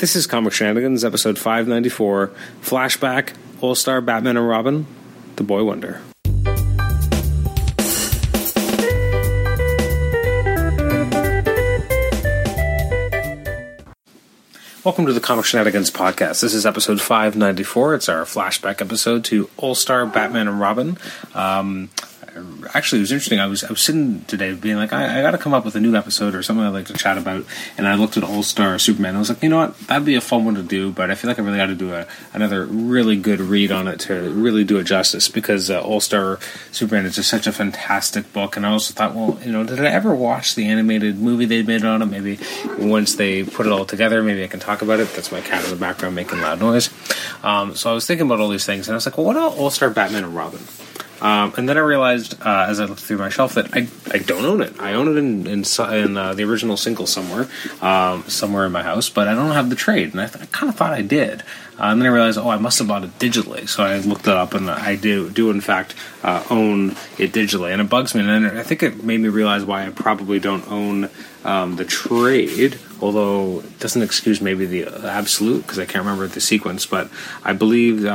This is Comic Shenanigans, episode 594 Flashback All Star Batman and Robin, The Boy Wonder. Welcome to the Comic Shenanigans podcast. This is episode 594. It's our flashback episode to All Star Batman and Robin. Um, actually, it was interesting. I was I was sitting today being like, I, I got to come up with a new episode or something I'd like to chat about. And I looked at All Star Superman. I was like, you know what, that'd be a fun one to do. But I feel like I really got to do a, another really good read on it to really do it justice because uh, All Star Superman is just such a fantastic book. And I also thought, well, you know, did I ever watch the animated movie they made on it? Maybe once they put it all together, maybe I can talk about it. That's my cat in the background making loud noise. Um, so I was thinking about all these things, and I was like, well, what about All Star Batman and Robin? Um, and then I realized uh, as I looked through my shelf that I, I don't own it. I own it in in, in uh, the original single somewhere, um, somewhere in my house, but I don't have the trade. And I, th- I kind of thought I did. Uh, and then I realized, oh, I must have bought it digitally. So I looked it up, and I do do in fact uh, own it digitally. And it bugs me, and I think it made me realize why I probably don't own um, the trade. Although it doesn't excuse maybe the absolute because I can't remember the sequence, but I believe.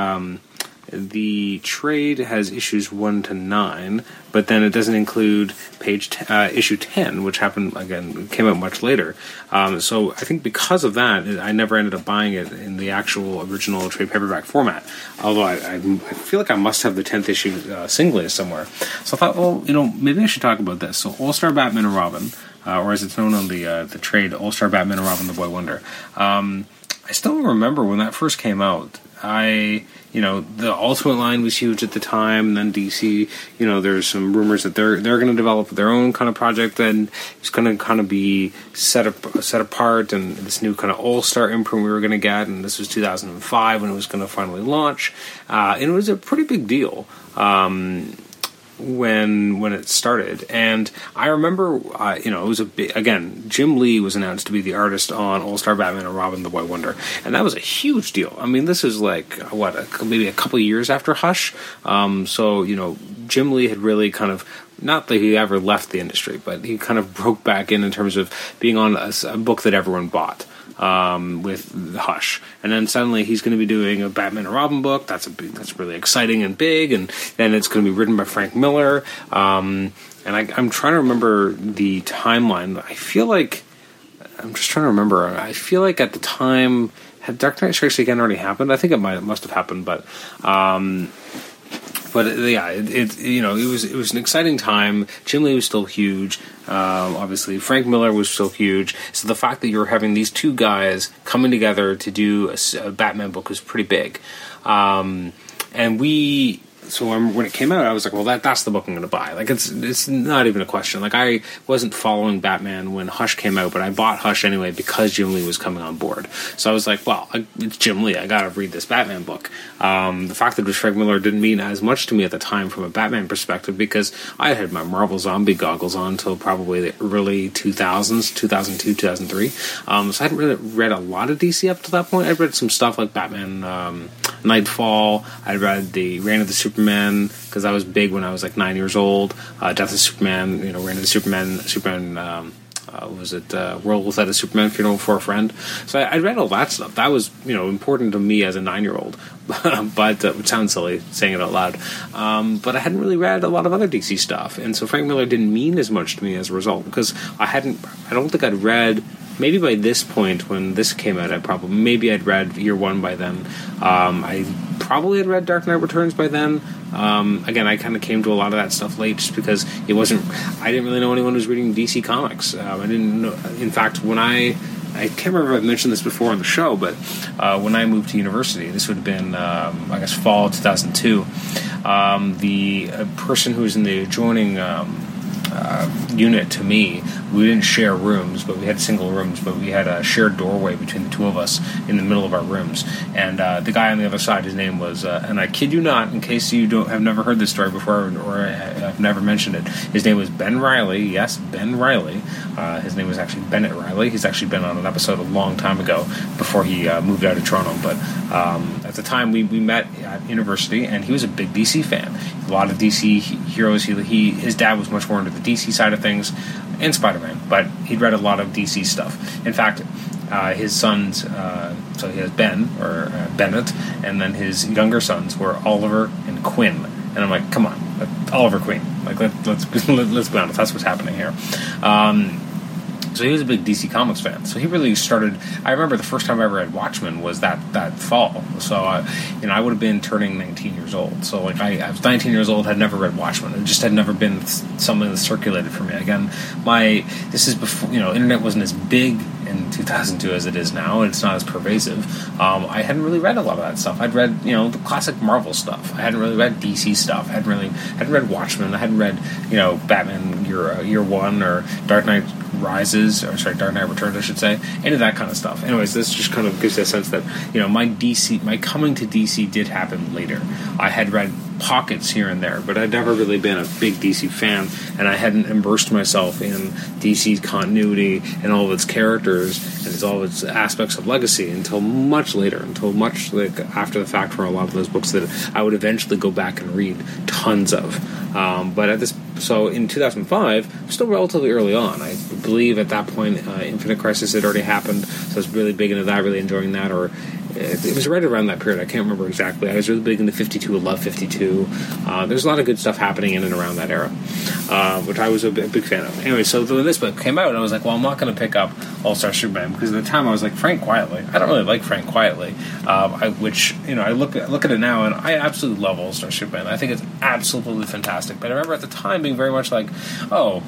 The trade has issues one to nine, but then it doesn't include page t- uh, issue ten, which happened again came out much later. Um, so I think because of that, I never ended up buying it in the actual original trade paperback format. Although I, I, I feel like I must have the tenth issue uh, singly somewhere. So I thought, well, you know, maybe I should talk about this. So All Star Batman and Robin, uh, or as it's known on the uh, the trade, All Star Batman and Robin, the Boy Wonder. Um, I still remember when that first came out. I, you know, the Ultimate line was huge at the time. And then DC, you know, there's some rumors that they're they're going to develop their own kind of project and it's going to kind of be set up set apart. And this new kind of All Star imprint we were going to get, and this was 2005 when it was going to finally launch, uh, and it was a pretty big deal. Um, when when it started, and I remember, uh, you know, it was a big, again. Jim Lee was announced to be the artist on All Star Batman and Robin: The Boy Wonder, and that was a huge deal. I mean, this is like what a, maybe a couple years after Hush, um, so you know, Jim Lee had really kind of not that he ever left the industry, but he kind of broke back in in terms of being on a, a book that everyone bought um, with Hush, and then suddenly he's going to be doing a Batman and Robin book. That's a big, that's really exciting and big, and then it's going to be written by Frank Miller. Um, and I, I'm trying to remember the timeline. I feel like I'm just trying to remember. I feel like at the time had Dark Knight Strikes Again already happened. I think it might it must have happened, but. Um, but uh, yeah, it, it, you know it was it was an exciting time. Jim Lee was still huge. Um, obviously, Frank Miller was still huge. So the fact that you're having these two guys coming together to do a, a Batman book was pretty big. Um, and we so when it came out, I was like, well, that that's the book I'm going to buy. Like it's it's not even a question. Like I wasn't following Batman when Hush came out, but I bought Hush anyway because Jim Lee was coming on board. So I was like, well, it's Jim Lee. I got to read this Batman book. Um, the fact that it was Frank Miller didn't mean as much to me at the time from a Batman perspective because I had my Marvel Zombie goggles on until probably the early 2000s, 2002, 2003. Um, so I hadn't really read a lot of DC up to that point. I read some stuff like Batman um, Nightfall. I read the Reign of the Super Superman because I was big when I was like nine years old. Uh, Death of Superman, you know, of the Superman, Superman. Um, uh, was it uh, World Without a Superman Funeral for a Friend? So I, I, read all that stuff. That was you know important to me as a nine year old, but uh, it sounds silly saying it out loud. Um, but I hadn't really read a lot of other DC stuff, and so Frank Miller didn't mean as much to me as a result because I hadn't. I don't think I'd read maybe by this point when this came out, I probably maybe I'd read Year One by then. Um, I probably had read Dark Knight Returns by then. Um, again, I kind of came to a lot of that stuff late, just because it wasn't. I didn't really know anyone who was reading DC comics. Um, I didn't know. In fact, when I I can't remember if I've mentioned this before on the show, but uh, when I moved to university, this would have been, um, I guess, fall 2002. Um, the uh, person who was in the adjoining um, uh, unit to me. We didn't share rooms, but we had single rooms, but we had a shared doorway between the two of us in the middle of our rooms. And uh, the guy on the other side, his name was, uh, and I kid you not, in case you don't have never heard this story before or I've never mentioned it, his name was Ben Riley. Yes, Ben Riley. Uh, his name was actually Bennett Riley. He's actually been on an episode a long time ago before he uh, moved out of Toronto. But um, at the time, we, we met at university, and he was a big DC fan. A lot of DC heroes. He, he his dad was much more into the DC side of things and Spider Man, but he'd read a lot of DC stuff. In fact, uh, his sons, uh, so he has Ben or uh, Bennett, and then his younger sons were Oliver and Quinn. And I'm like, come on, Oliver Queen. Like let, let's let's be honest, that's what's happening here. Um, so he was a big DC Comics fan. So he really started. I remember the first time I ever read Watchmen was that that fall. So I, you know, I would have been turning 19 years old. So like I, I was 19 years old, had never read Watchmen. It just had never been something that circulated for me. Again, my this is before you know, internet wasn't as big in 2002 as it is now. It's not as pervasive. Um, I hadn't really read a lot of that stuff. I'd read, you know, the classic Marvel stuff. I hadn't really read DC stuff. I hadn't really hadn't read Watchmen. I hadn't read, you know, Batman Year uh, Year One or Dark Knight Rises, or sorry, Dark Knight Returns, I should say, of that kind of stuff. Anyways, this just kind of gives you a sense that you know my DC, my coming to DC did happen later. I had read pockets here and there, but I'd never really been a big DC fan, and I hadn't immersed myself in DC's continuity and all of its characters and all of its aspects of legacy until much later, until much like after the fact for a lot of those books that I would eventually go back and read tons of. Um, but at this, so in 2005, still relatively early on. I believe at that point, uh, Infinite Crisis had already happened, so I was really big into that, really enjoying that, or it was right around that period. I can't remember exactly. I was really big into 52. I love 52. Uh, there's a lot of good stuff happening in and around that era, uh, which I was a big, fan of. Anyway, so when this book came out, I was like, well, I'm not going to pick up All Star Superman because at the time I was like Frank Quitely. I don't really like Frank Quitely, um, I, which you know I look at, look at it now and I absolutely love All Star Superman. I think it's absolutely fantastic. But I remember at the time being very much like, oh,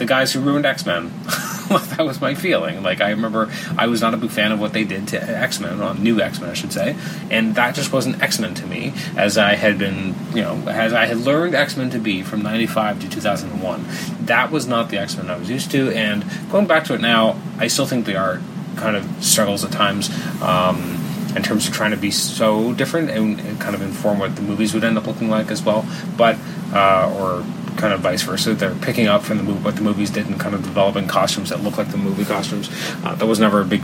the guys who ruined X Men. that was my feeling. Like I remember, I was not a big fan of what they did to X Men, on New X Men, I should say, and that just wasn't X Men to me, as I had been, you know, as I had learned X Men to be from '95 to 2001. That was not the X Men I was used to, and going back to it now, I still think they are kind of struggles at times. Um, in terms of trying to be so different and, and, kind of inform what the movies would end up looking like as well, but uh, or kind of vice versa. They're picking up from the movie, what the movies did and kind of developing costumes that look like the movie costumes. Uh, that was never a big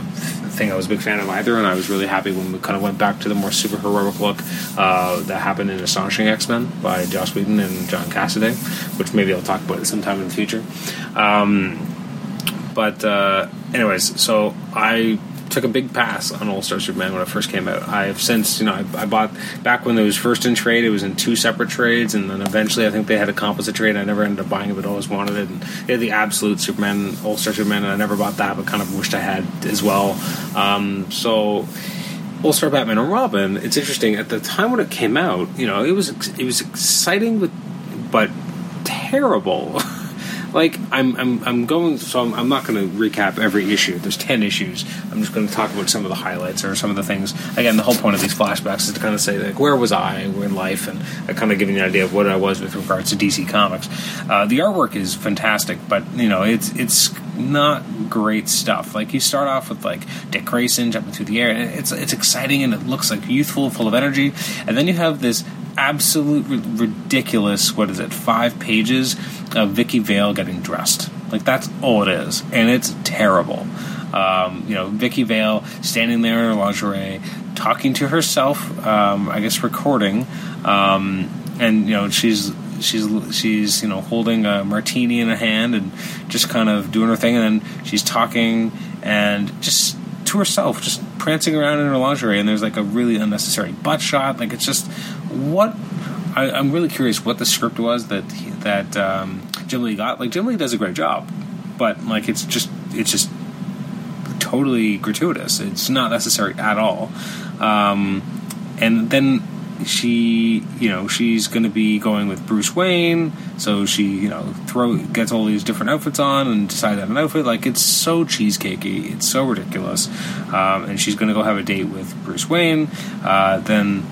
thing I was a big fan of either, and I was really happy when we kind of went back to the more super heroic look uh, that happened in Astonishing X Men by Joss Whedon and John Cassaday, which maybe I'll talk about sometime in the future. Um, but uh, anyways, so I took a big pass on All Star Superman when it first came out. I've since, you know, I, I, bought back when it was first in trade. It was in two separate trades, and then eventually I think they had a composite trade. I never ended up buying it, but always wanted it. And they had the absolute Superman, All Star Superman, and I never bought that, but kind of wished I had as well. Um, so. All Star Batman and Robin. It's interesting. At the time when it came out, you know, it was it was exciting, but but terrible. like I'm I'm, I'm going so I'm, I'm not going to recap every issue. There's ten issues. I'm just going to talk about some of the highlights or some of the things. Again, the whole point of these flashbacks is to kind of say like where was I in life and kind of giving you an idea of what I was with regards to DC Comics. Uh, the artwork is fantastic, but you know it's it's not great stuff. Like you start off with like Dick Grayson jumping through the air, and it's it's exciting and it looks like youthful, full of energy, and then you have this absolute ridiculous. What is it? Five pages of Vicki Vale getting dressed. Like that's all it is, and it's terrible. Um, you know, Vicki Vale standing there in her lingerie, talking to herself. Um, I guess recording, um, and you know she's she's she's you know holding a martini in a hand and just kind of doing her thing, and then she's talking and just to herself, just prancing around in her lingerie, and there's like a really unnecessary butt shot. Like it's just what I, am really curious what the script was that he, that um, Jim Lee got. Like Jim Lee does a great job, but like it's just it's just totally gratuitous. It's not necessary at all. Um, and then she, you know, she's going to be going with Bruce Wayne, so she, you know, throw gets all these different outfits on and decides on an outfit. Like it's so cheesecakey, it's so ridiculous. Um, and she's going to go have a date with Bruce Wayne. Uh, then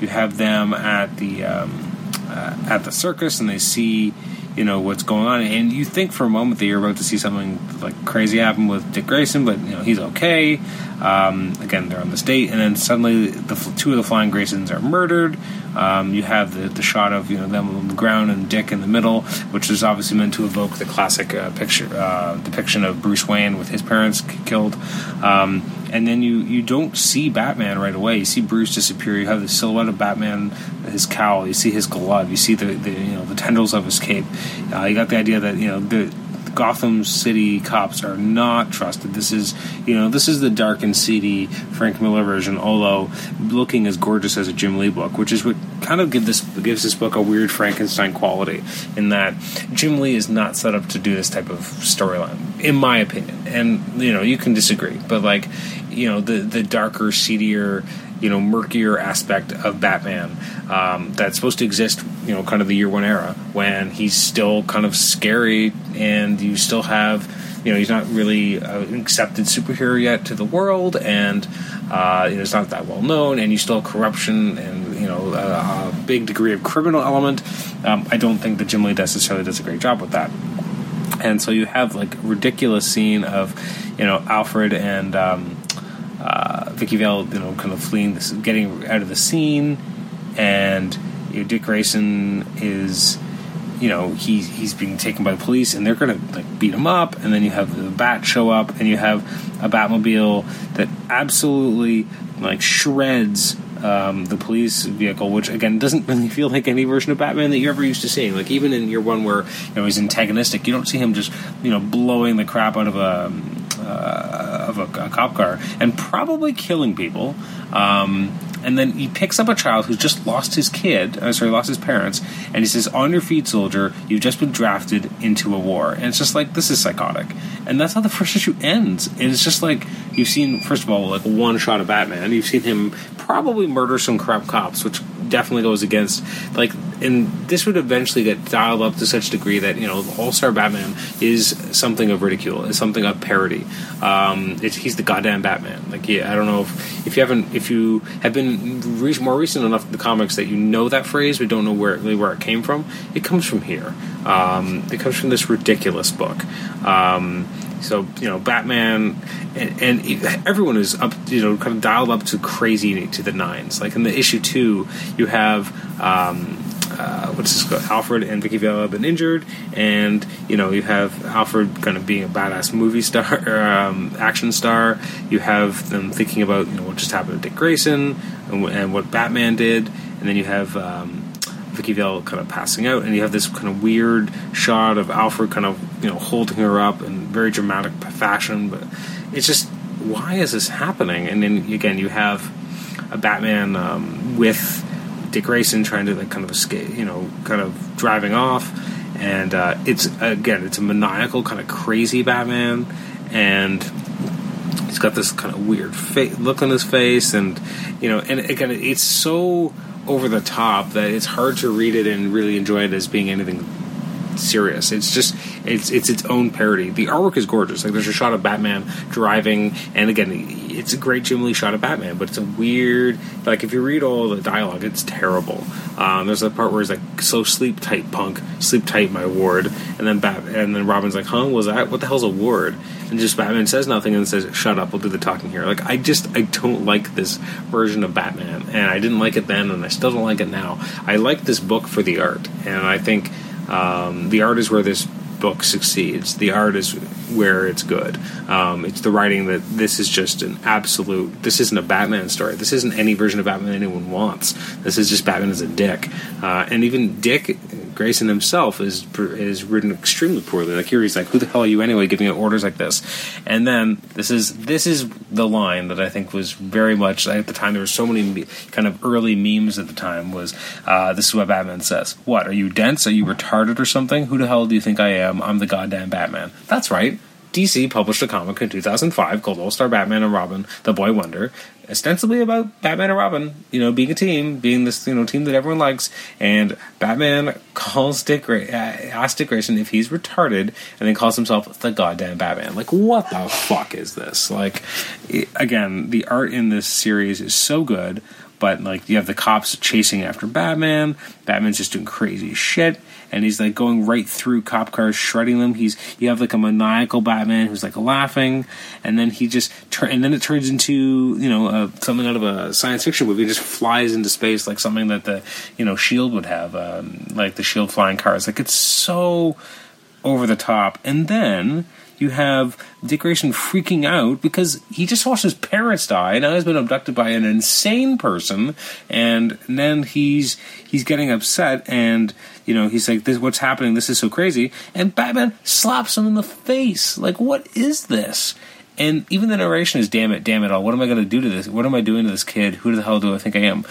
you have them at the um, uh, at the circus, and they see you know what's going on, and you think for a moment that you're about to see something like crazy happen with Dick Grayson, but you know he's okay. Um, again, they're on this date, and then suddenly the two of the flying Graysons are murdered. Um, you have the, the shot of you know them on the ground and Dick in the middle, which is obviously meant to evoke the classic uh, picture uh, depiction of Bruce Wayne with his parents killed. Um, and then you you don't see Batman right away. You see Bruce disappear. You have the silhouette of Batman, his cowl. You see his glove. You see the, the you know the tendrils of his cape. Uh, you got the idea that you know the Gotham City cops are not trusted. This is, you know, this is the dark and seedy Frank Miller version, although looking as gorgeous as a Jim Lee book, which is what kind of give this gives this book a weird Frankenstein quality. In that Jim Lee is not set up to do this type of storyline, in my opinion. And you know, you can disagree, but like, you know, the the darker, seedier you know murkier aspect of Batman um, that's supposed to exist. You know, kind of the year one era when he's still kind of scary, and you still have. You know, he's not really an accepted superhero yet to the world, and uh, it's not that well known, and you still have corruption and you know a, a big degree of criminal element. Um, I don't think that Jim Lee necessarily does a great job with that and so you have like ridiculous scene of you know Alfred and um, uh, Vicki Vale, you know, kind of fleeing, this, getting out of the scene, and you know, Dick Grayson is, you know, he's he's being taken by the police, and they're going to like beat him up, and then you have the Bat show up, and you have a Batmobile that absolutely like shreds um, the police vehicle, which again doesn't really feel like any version of Batman that you're ever used to seeing. Like even in year one, where you know he's antagonistic, you don't see him just you know blowing the crap out of a uh, of a, a, cop car and probably killing people. Um, and then he picks up a child who's just lost his kid, uh, sorry, lost his parents, and he says, "On your feet, soldier! You've just been drafted into a war." And it's just like this is psychotic, and that's how the first issue ends. And it's just like you've seen, first of all, like one shot of Batman. You've seen him probably murder some crap cops, which definitely goes against like and this would eventually get dialed up to such a degree that you know All Star Batman is something of ridicule, is something of parody. Um, he's the goddamn Batman. Like yeah, I don't know if, if you haven't if you have been re- more recent enough in the comics that you know that phrase but don't know where really where it came from. It comes from here. Um, it comes from this ridiculous book. Um, so you know, Batman and, and, everyone is up, you know, kind of dialed up to crazy to the nines. Like in the issue two, you have. Um, uh, what's this called? Alfred and Vicki Vale have been injured, and you know you have Alfred kind of being a badass movie star, um, action star. You have them thinking about you know what just happened to Dick Grayson and, and what Batman did, and then you have um, Vicki Vale kind of passing out, and you have this kind of weird shot of Alfred kind of you know holding her up in very dramatic fashion. But it's just why is this happening? And then again, you have a Batman um, with Dick Grayson trying to like kind of escape, you know, kind of driving off, and uh, it's again it's a maniacal kind of crazy Batman, and he's got this kind of weird fa- look on his face, and you know, and again it's so over the top that it's hard to read it and really enjoy it as being anything serious. It's just it's it's its own parody. The artwork is gorgeous. Like there's a shot of Batman driving, and again, it's a great Jim Lee shot of Batman, but it's a weird. Like if you read all the dialogue, it's terrible. Um, there's a part where he's like, "So sleep tight, punk. Sleep tight, my ward." And then Bat and then Robin's like, "Huh? Was that what the hell's a ward?" And just Batman says nothing and says, "Shut up. We'll do the talking here." Like I just I don't like this version of Batman, and I didn't like it then, and I still don't like it now. I like this book for the art, and I think um, the art is where this book succeeds. The art is where it's good. Um, it's the writing that this is just an absolute. This isn't a Batman story. This isn't any version of Batman anyone wants. This is just Batman as a dick. Uh, and even Dick Grayson himself is is written extremely poorly. Like here, he's like, "Who the hell are you anyway, giving out orders like this?" And then this is this is the line that I think was very much at the time. There were so many kind of early memes at the time. Was uh, this is what Batman says? What are you dense? Are you retarded or something? Who the hell do you think I am? I'm the goddamn Batman. That's right. DC published a comic in 2005 called All Star Batman and Robin: The Boy Wonder, ostensibly about Batman and Robin, you know, being a team, being this you know team that everyone likes. And Batman calls Dick, uh, asks Dick Grayson if he's retarded, and then calls himself the goddamn Batman. Like, what the fuck is this? Like, again, the art in this series is so good, but like you have the cops chasing after Batman. Batman's just doing crazy shit and he's like going right through cop cars, shredding them. He's you have like a maniacal Batman who's like laughing, and then he just tur- and then it turns into you know uh, something out of a science fiction movie. Just flies into space like something that the you know Shield would have, um, like the Shield flying cars. Like it's so over the top, and then you have Dick Grayson freaking out because he just watched his parents die. Now he's been abducted by an insane person, and then he's he's getting upset, and you know he's like, "This what's happening? This is so crazy." And Batman slaps him in the face. Like, what is this? And even the narration is, "Damn it, damn it all! What am I going to do to this? What am I doing to this kid? Who the hell do I think I am?"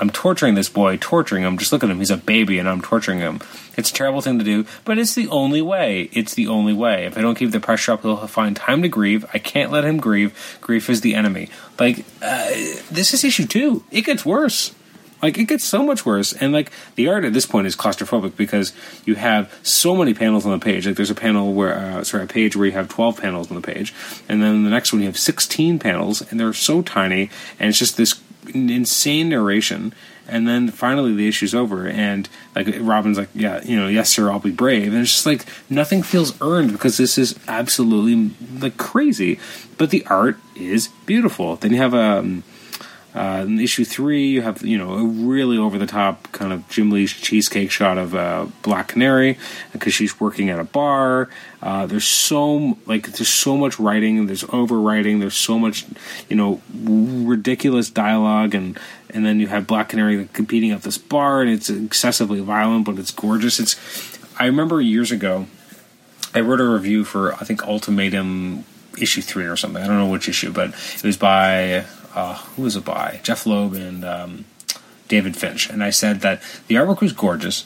I'm torturing this boy, torturing him. Just look at him. He's a baby and I'm torturing him. It's a terrible thing to do, but it's the only way. It's the only way. If I don't keep the pressure up, he'll find time to grieve. I can't let him grieve. Grief is the enemy. Like, uh, this is issue two. It gets worse. Like, it gets so much worse. And, like, the art at this point is claustrophobic because you have so many panels on the page. Like, there's a panel where, uh, sorry, a page where you have 12 panels on the page. And then the next one you have 16 panels, and they're so tiny. And it's just this insane narration and then finally the issue's over and like robin's like yeah you know yes sir i'll be brave. And it's just like nothing feels earned because this is absolutely like crazy. But the art is beautiful. Then you have um uh, in issue three, you have you know a really over the top kind of Jim Lee's cheesecake shot of uh, Black Canary because she's working at a bar. Uh, there's so like there's so much writing. There's overwriting. There's so much you know ridiculous dialogue and and then you have Black Canary competing at this bar and it's excessively violent, but it's gorgeous. It's I remember years ago, I wrote a review for I think Ultimatum issue three or something. I don't know which issue, but it was by uh, who was it by? Jeph Loeb and um, David Finch. And I said that the artwork was gorgeous,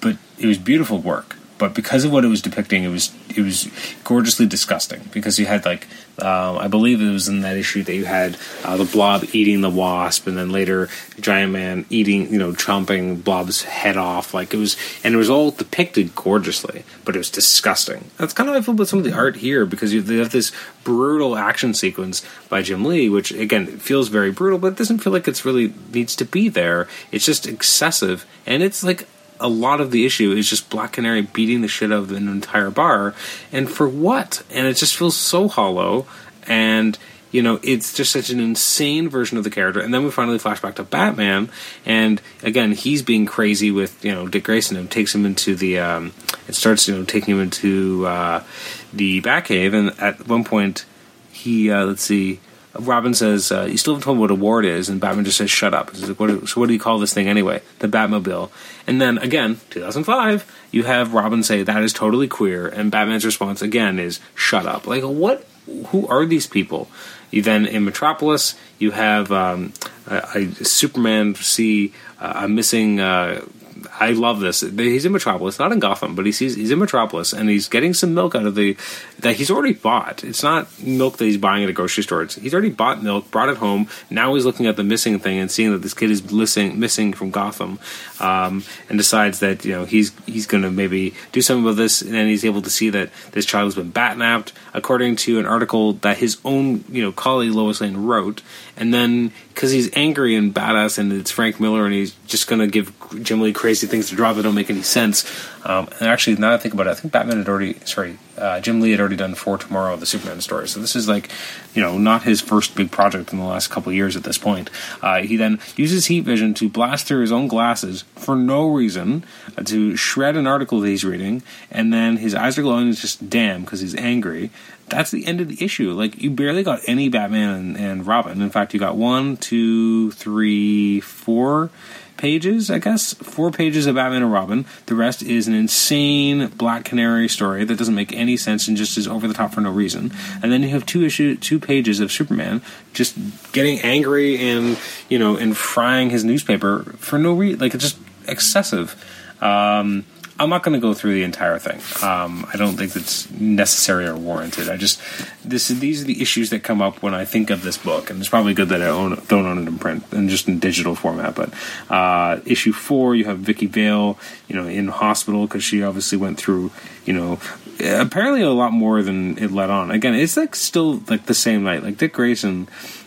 but it was beautiful work but because of what it was depicting, it was it was gorgeously disgusting. Because you had like uh, I believe it was in that issue that you had uh, the Blob eating the Wasp, and then later Giant Man eating you know chomping Blob's head off. Like it was, and it was all depicted gorgeously, but it was disgusting. That's kind of how I feel about some of the art here because you have this brutal action sequence by Jim Lee, which again feels very brutal, but it doesn't feel like it's really needs to be there. It's just excessive, and it's like a lot of the issue is just Black Canary beating the shit out of an entire bar, and for what? And it just feels so hollow, and you know, it's just such an insane version of the character. And then we finally flash back to Batman, and again, he's being crazy with you know Dick Grayson and takes him into the. Um, it starts you know taking him into uh, the Batcave, and at one point, he uh, let's see Robin says, uh, "You still haven't told me what a ward is," and Batman just says, "Shut up." Like, what, "So what do you call this thing anyway?" The Batmobile. And then again, 2005, you have Robin say that is totally queer, and Batman's response again is, "Shut up." Like, what? Who are these people? You then in Metropolis, you have um, a, a, Superman see uh, a missing uh, I love this. He's in Metropolis, not in Gotham, but he sees he's in Metropolis, and he's getting some milk out of the that he's already bought. It's not milk that he's buying at a grocery store. It's, he's already bought milk, brought it home. Now he's looking at the missing thing and seeing that this kid is missing missing from Gotham, um, and decides that you know he's he's going to maybe do something about this. And then he's able to see that this child has been batnapped, according to an article that his own you know colleague Lois Lane wrote. And then because he's angry and badass, and it's Frank Miller, and he's just going to give Jim Lee crazy things to draw that don't make any sense. Um, and actually, now that I think about it, I think Batman had already, sorry, uh, Jim Lee had already done For Tomorrow, of the Superman story. So this is like, you know, not his first big project in the last couple years at this point. Uh, he then uses heat vision to blast through his own glasses for no reason, uh, to shred an article that he's reading, and then his eyes are glowing. Just damn because he's angry that's the end of the issue. Like you barely got any Batman and, and, Robin. In fact, you got one, two, three, four pages. I guess four pages of Batman and Robin. The rest is an insane Black Canary story that doesn't make any sense and just is over the top for no reason. And then you have two issue, two pages of Superman just getting angry and you know and frying his newspaper for no reason. Like it's just excessive. Um, I'm not going to go through the entire thing. Um, I don't think it's necessary or warranted. I just this these are the issues that come up when I think of this book, and it's probably good that I own, don't own it in print and just in digital format. But uh, issue four, you have Vicki Vale, you know, in hospital because she obviously went through, you know, apparently a lot more than it let on. Again, it's like still like the same night. Like Dick Grayson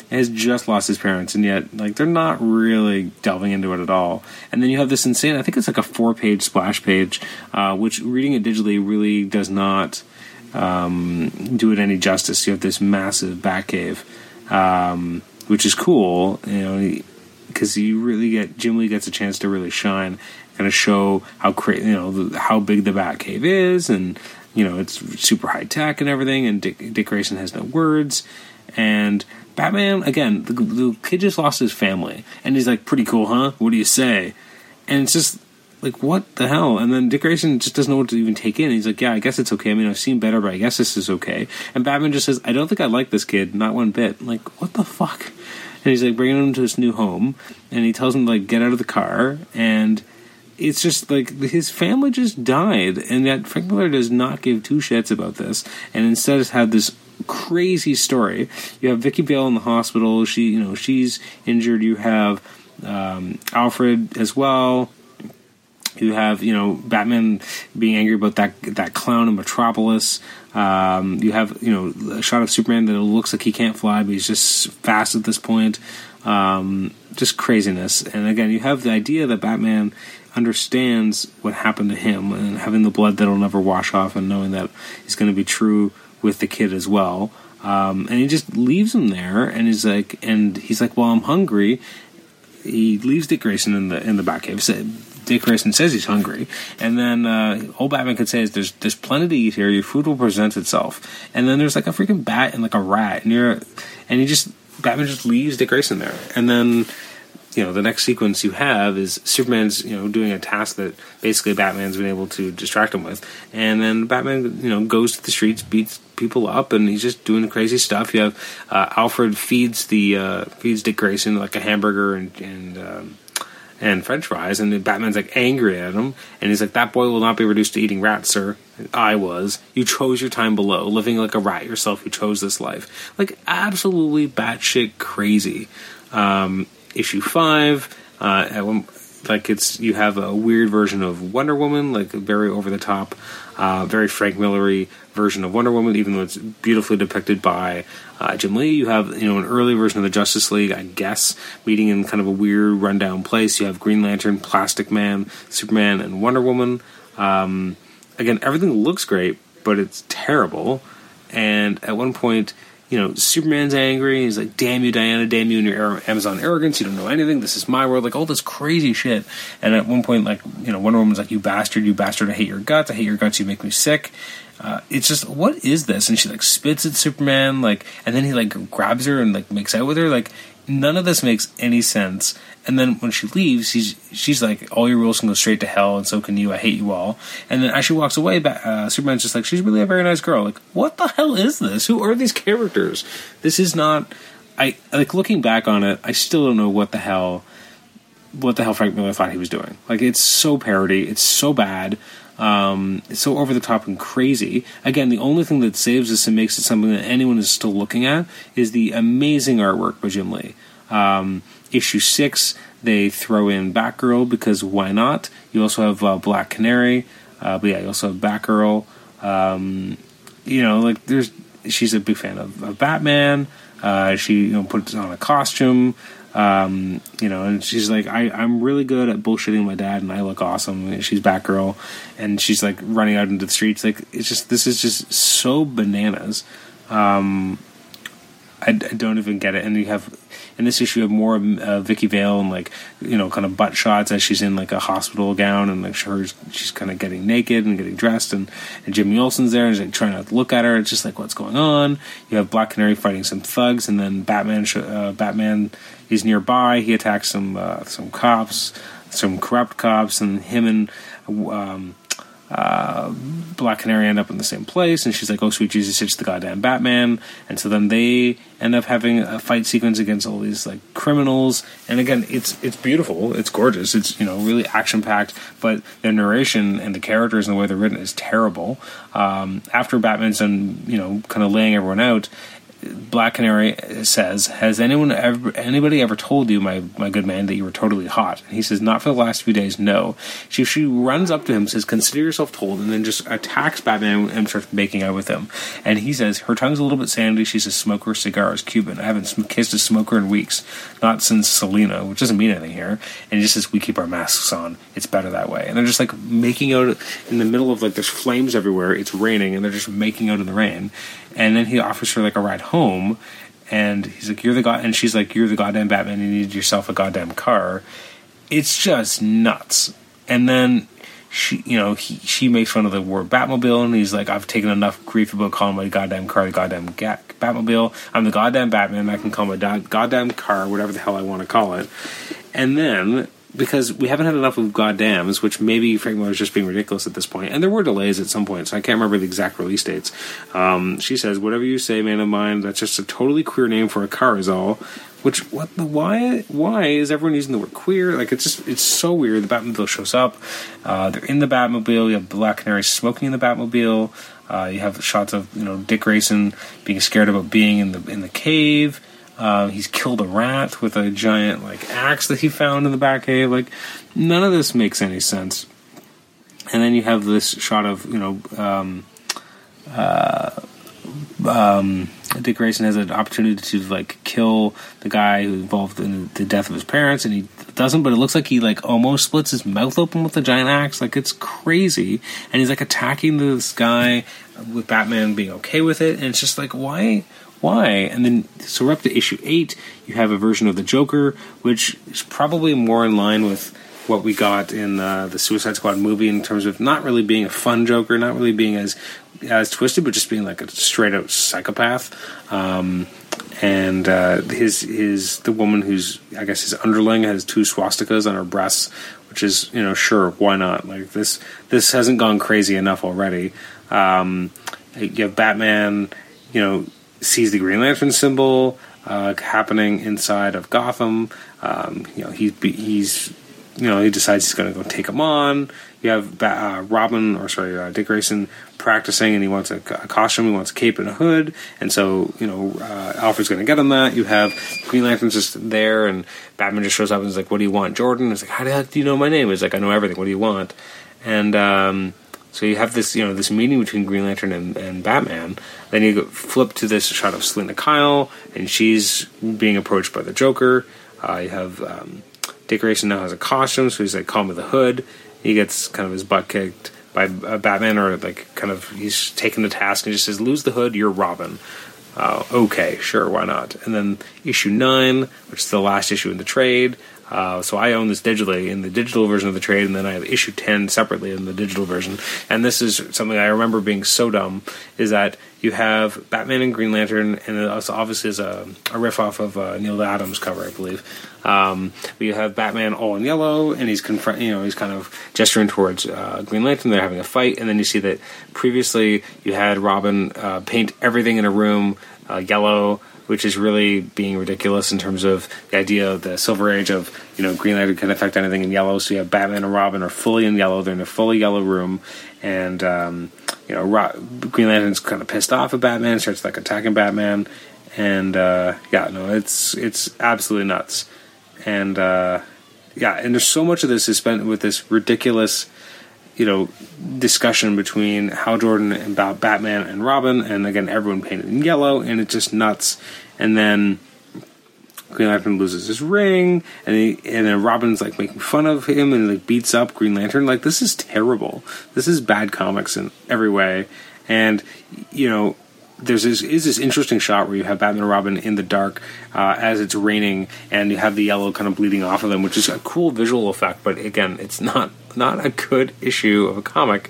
has just lost his parents, and yet like they're not really delving into it at all. And then you have this insane. I think it's like a four-page splash page, uh, which reading it digitally really does not um, do it any justice. You have this massive Batcave, um, which is cool, you know, because you really get Jim Lee gets a chance to really shine, kind of show how cra- you know how big the Batcave is, and you know, it's super high tech and everything, and Dick, Dick Grayson has no words. And Batman, again, the, the kid just lost his family, and he's like, "Pretty cool, huh? What do you say?" And it's just like, what the hell? And then Dick Grayson just doesn't know what to even take in. He's like, "Yeah, I guess it's okay. I mean, I've seen better, but I guess this is okay." And Batman just says, "I don't think I like this kid, not one bit." I'm like, what the fuck? And he's like bringing him to his new home, and he tells him like get out of the car, and it's just like his family just died, and yet Frank Miller does not give two shits about this, and instead has had this crazy story. You have Vicki Vale in the hospital. She, you know, she's injured. You have um, Alfred as well. You have, you know, Batman being angry about that that clown in Metropolis. Um, you have, you know, a shot of Superman that looks like he can't fly, but he's just fast at this point. Um, just craziness. And again, you have the idea that Batman understands what happened to him and having the blood that'll never wash off and knowing that he's going to be true with the kid as well. Um, and he just leaves him there, and he's like, and he's like, "Well, I'm hungry." He leaves Dick Grayson in the in the Batcave. Dick Grayson says he's hungry, and then uh, old Batman could say, "There's there's plenty to eat here. Your food will present itself." And then there's like a freaking bat and like a rat near, and he just Batman just leaves Dick Grayson there, and then you know the next sequence you have is Superman's you know doing a task that basically Batman's been able to distract him with, and then Batman you know goes to the streets, beats people up, and he's just doing crazy stuff. You have uh, Alfred feeds the uh, feeds Dick Grayson like a hamburger and and um, and French fries, and Batman's like angry at him, and he's like, "That boy will not be reduced to eating rats, sir. I was. You chose your time below, living like a rat yourself. You chose this life, like absolutely batshit crazy." Um, issue five. Uh, one, like it's you have a weird version of Wonder Woman, like a very over the top, uh, very Frank Millery version of Wonder Woman, even though it's beautifully depicted by uh, Jim Lee. You have you know an early version of the Justice League, I guess, meeting in kind of a weird rundown place. You have Green Lantern, Plastic Man, Superman, and Wonder Woman. Um, again, everything looks great, but it's terrible. And at one point, you know, Superman's angry. He's like, "Damn you, Diana! Damn you and your Amazon arrogance! You don't know anything. This is my world." Like all this crazy shit. And at one point, like you know, Wonder Woman's like, "You bastard! You bastard! I hate your guts! I hate your guts! You make me sick." Uh, it's just, what is this? And she like spits at Superman, like, and then he like grabs her and like makes out with her. Like, none of this makes any sense. And then when she leaves, she's she's like, "All your rules can go straight to hell, and so can you. I hate you all." And then as she walks away, uh, Superman's just like, "She's really a very nice girl." Like, what the hell is this? Who are these characters? This is not. I like looking back on it. I still don't know what the hell, what the hell Frank Miller thought he was doing. Like, it's so parody. It's so bad. Um, it's so over the top and crazy. Again, the only thing that saves this and makes it something that anyone is still looking at is the amazing artwork by Jim Lee. Um, issue six, they throw in Batgirl because why not? You also have uh, Black Canary, uh, but yeah, you also have Batgirl. Um, you know, like there's she's a big fan of, of Batman. Uh, she you know puts on a costume. Um, you know, and she's like, I, I'm really good at bullshitting my dad, and I look awesome. And she's Batgirl, and she's like running out into the streets. Like, it's just this is just so bananas. Um, I, I, don't even get it. And you have in this issue of more uh, Vicki Vale and like you know kind of butt shots as she's in like a hospital gown and like her she's kind of getting naked and getting dressed and and Jimmy Olsen's there and he's like trying not to look at her. It's just like what's going on. You have Black Canary fighting some thugs and then Batman uh, Batman is nearby. He attacks some uh, some cops, some corrupt cops, and him and. Um, uh, Black Canary end up in the same place, and she's like, "Oh, sweet Jesus, it's the goddamn Batman." And so then they end up having a fight sequence against all these like criminals. And again, it's it's beautiful, it's gorgeous, it's you know really action packed, but the narration and the characters and the way they're written is terrible. Um, after Batman's done, you know, kind of laying everyone out, Black Canary says, "Has anyone ever anybody ever told you, my my good man, that you were totally hot?" And he says, "Not for the last few days, no." She she runs up to him, says, "Consider yourself told," and then just attacks Batman and starts making out with him. And he says, "Her tongue's a little bit sandy. She's a smoker. Cigars, Cuban. I haven't kissed a smoker in weeks, not since Selina, which doesn't mean anything here." And he just says, "We keep our masks on. It's better that way." And they're just like making out in the middle of like there's flames everywhere. It's raining, and they're just making out in the rain and then he offers her like a ride home and he's like you're the god and she's like you're the goddamn batman you need yourself a goddamn car it's just nuts and then she, you know, he, she makes fun of the word Batmobile, and he's like, "I've taken enough grief about calling my goddamn car the goddamn ga- Batmobile. I'm the goddamn Batman. I can call my da- goddamn car whatever the hell I want to call it." And then because we haven't had enough of goddams, which maybe Frank Miller is just being ridiculous at this point, and there were delays at some point, so I can't remember the exact release dates. Um, she says, "Whatever you say, man of mine, that's just a totally queer name for a car, is all." Which what the why why is everyone using the word queer? Like it's just it's so weird. The Batmobile shows up. Uh, they're in the Batmobile. You have Black Canary smoking in the Batmobile. Uh, you have shots of you know Dick Grayson being scared about being in the in the cave. Uh, he's killed a rat with a giant like axe that he found in the Batcave. Like none of this makes any sense. And then you have this shot of you know um, uh, um, Dick Grayson has an opportunity to like kill the guy who involved in the death of his parents, and he doesn't. But it looks like he like almost splits his mouth open with a giant axe. Like it's crazy, and he's like attacking this guy with Batman being okay with it, and it's just like why why? And then, so we're up to issue eight. You have a version of the Joker, which is probably more in line with what we got in uh, the Suicide Squad movie in terms of not really being a fun Joker, not really being as as twisted, but just being like a straight out psychopath. Um, and uh, his his the woman who's I guess his underling has two swastikas on her breasts, which is you know sure why not? Like this this hasn't gone crazy enough already. Um, you have Batman, you know sees the Green Lantern symbol uh, happening inside of Gotham. Um, you know, he's he's you know he decides he's going to go take him on. You have uh, Robin or sorry uh, Dick Grayson practicing, and he wants a, a, costume. He wants a cape and a hood, and so you know uh, Alfred's going to get him that. You have Green Lantern's just there, and Batman just shows up and is like, "What do you want, Jordan?" It's like, "How the heck do you know my name?" He's like, "I know everything. What do you want?" And um, so you have this, you know, this meeting between Green Lantern and, and Batman. Then you flip to this shot of Selina Kyle, and she's being approached by the Joker. Uh, you have um, Dick Grayson now has a costume, so he's like, "Call me the Hood." He gets kind of his butt kicked by uh, Batman, or like kind of he's taken the task and he just says, "Lose the hood, you're Robin." Uh, okay, sure, why not? And then issue nine, which is the last issue in the trade, uh, so I own this digitally in the digital version of the trade, and then I have issue ten separately in the digital version. And this is something I remember being so dumb is that you have Batman and Green Lantern, and it obviously is a, a riff off of uh, Neal Adams cover, I believe. Um, you have Batman all in yellow, and he's confront, you know, he's kind of gesturing towards uh, Green Lantern. They're having a fight, and then you see that previously you had Robin uh, paint everything in a room uh, yellow which is really being ridiculous in terms of the idea of the Silver Age of you know Green Lantern can affect anything in yellow. So you have Batman and Robin are fully in yellow. They're in a fully yellow room, and um, you know Ro- Green Lantern's kind of pissed off at Batman, starts like attacking Batman, and uh, yeah, no, it's it's absolutely nuts, and uh, yeah, and there's so much of this is spent with this ridiculous you know discussion between Hal Jordan about Batman and Robin, and again everyone painted in yellow, and it's just nuts. And then Green Lantern loses his ring, and he, and then Robin's like making fun of him and like beats up Green Lantern. Like this is terrible. This is bad comics in every way, and you know there's this is this interesting shot where you have Batman and Robin in the dark uh, as it's raining, and you have the yellow kind of bleeding off of them, which is a cool visual effect. But again, it's not not a good issue of a comic.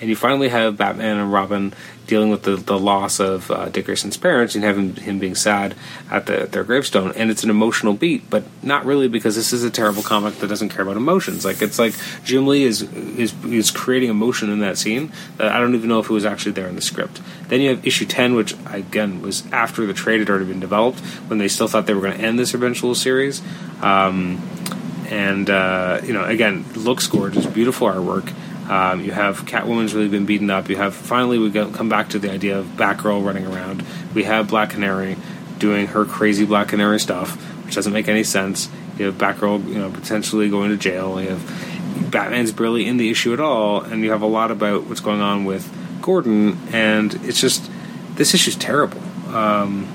And you finally have Batman and Robin dealing with the, the loss of uh, Dick Grayson's parents and having him being sad at the, their gravestone. And it's an emotional beat, but not really because this is a terrible comic that doesn't care about emotions. Like it's like Jim Lee is is is creating emotion in that scene. That I don't even know if it was actually there in the script. Then you have issue ten, which again was after the trade had already been developed, when they still thought they were going to end this eventual series. Um, and uh, you know, again, looks gorgeous, beautiful artwork. Um, you have Catwoman's really been beaten up. You have finally we go, come back to the idea of Batgirl running around. We have Black Canary doing her crazy Black Canary stuff, which doesn't make any sense. You have Batgirl, you know, potentially going to jail. You have Batman's barely in the issue at all, and you have a lot about what's going on with Gordon, and it's just this issue's terrible. Um,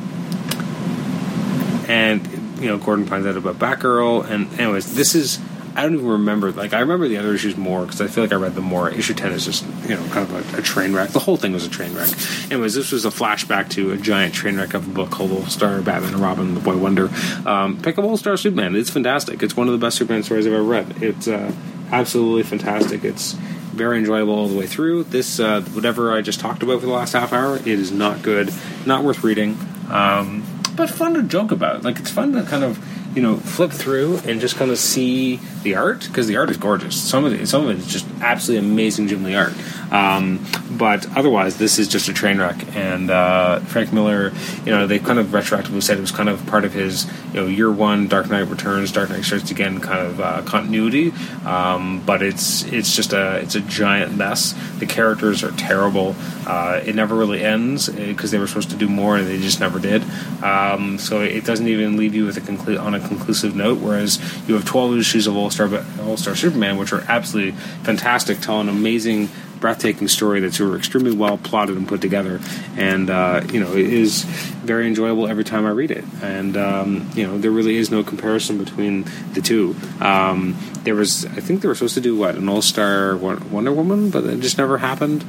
and you know, Gordon finds out about Batgirl, and anyways, this is I don't even remember. Like I remember the other issues more because I feel like I read them more. Issue ten is just you know kind of a, a, train wreck. The whole thing was a train wreck. Anyways, this was a flashback to a giant train wreck of a book called All Star Batman and Robin, the Boy Wonder. Um, pick up All Star Superman. It's fantastic. It's one of the best Superman stories I've ever read. It's uh, absolutely fantastic. It's very enjoyable all the way through. This, uh, whatever I just talked about for the last half hour, it is not good, not worth reading, um, but fun to joke about. Like it's fun to kind of you know flip through and just kind of see the art because the art is gorgeous. Some of it, some of it is just absolutely amazing Jim Lee art. Um, but otherwise, this is just a train wreck. And uh, Frank Miller, you know, they kind of retroactively said it was kind of part of his, you know, year one Dark Knight Returns, Dark Knight Strikes Again kind of uh, continuity. Um, but it's it's just a it's a giant mess. The characters are terrible. Uh, it never really ends because uh, they were supposed to do more and they just never did. Um, so it doesn't even leave you with a conclu- on a conclusive note. Whereas you have 12 issues of All Star All Star Superman, which are absolutely fantastic, telling amazing breathtaking story that's extremely well plotted and put together, and uh, you know it is very enjoyable every time I read it. And um, you know there really is no comparison between the two. Um, there was, I think, they were supposed to do what an All Star Wonder Woman, but it just never happened.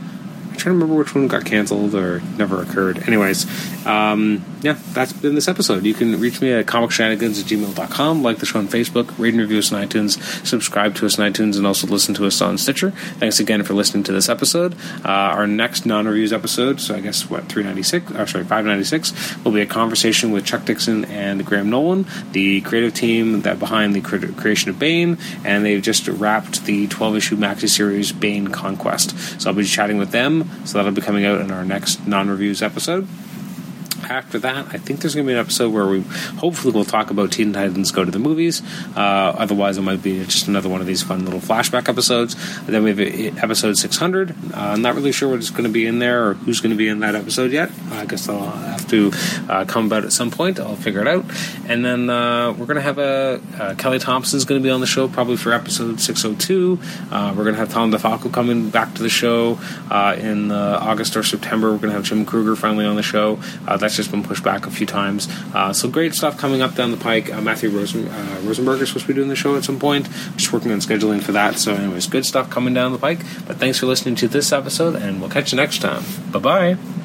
I'm trying to remember which one got canceled or never occurred. Anyways, um, yeah, that's been this episode. You can reach me at comicshenanigans at gmail.com, like the show on Facebook, rate and review us on iTunes, subscribe to us on iTunes, and also listen to us on Stitcher. Thanks again for listening to this episode. Uh, our next non reviews episode, so I guess what, 396, or sorry, 596, will be a conversation with Chuck Dixon and Graham Nolan, the creative team that behind the creation of Bane, and they've just wrapped the 12 issue maxi series Bane Conquest. So I'll be chatting with them so that'll be coming out in our next non reviews episode after that, I think there's going to be an episode where we hopefully we'll talk about Teen Titans Go to the Movies. Uh, otherwise, it might be just another one of these fun little flashback episodes. And then we have episode 600. Uh, I'm not really sure what's going to be in there or who's going to be in that episode yet. I guess I'll have to uh, come about at some point. I'll figure it out. And then uh, we're going to have a uh, Kelly Thompson's going to be on the show probably for episode 602. Uh, we're going to have Tom DeFalco coming back to the show in August or September. We're going to have Jim Krueger finally on the show. That's just been pushed back a few times. Uh, so great stuff coming up down the pike. Uh, Matthew Rosen, uh, Rosenberg is supposed to be doing the show at some point. Just working on scheduling for that. So, anyways, good stuff coming down the pike. But thanks for listening to this episode, and we'll catch you next time. Bye bye.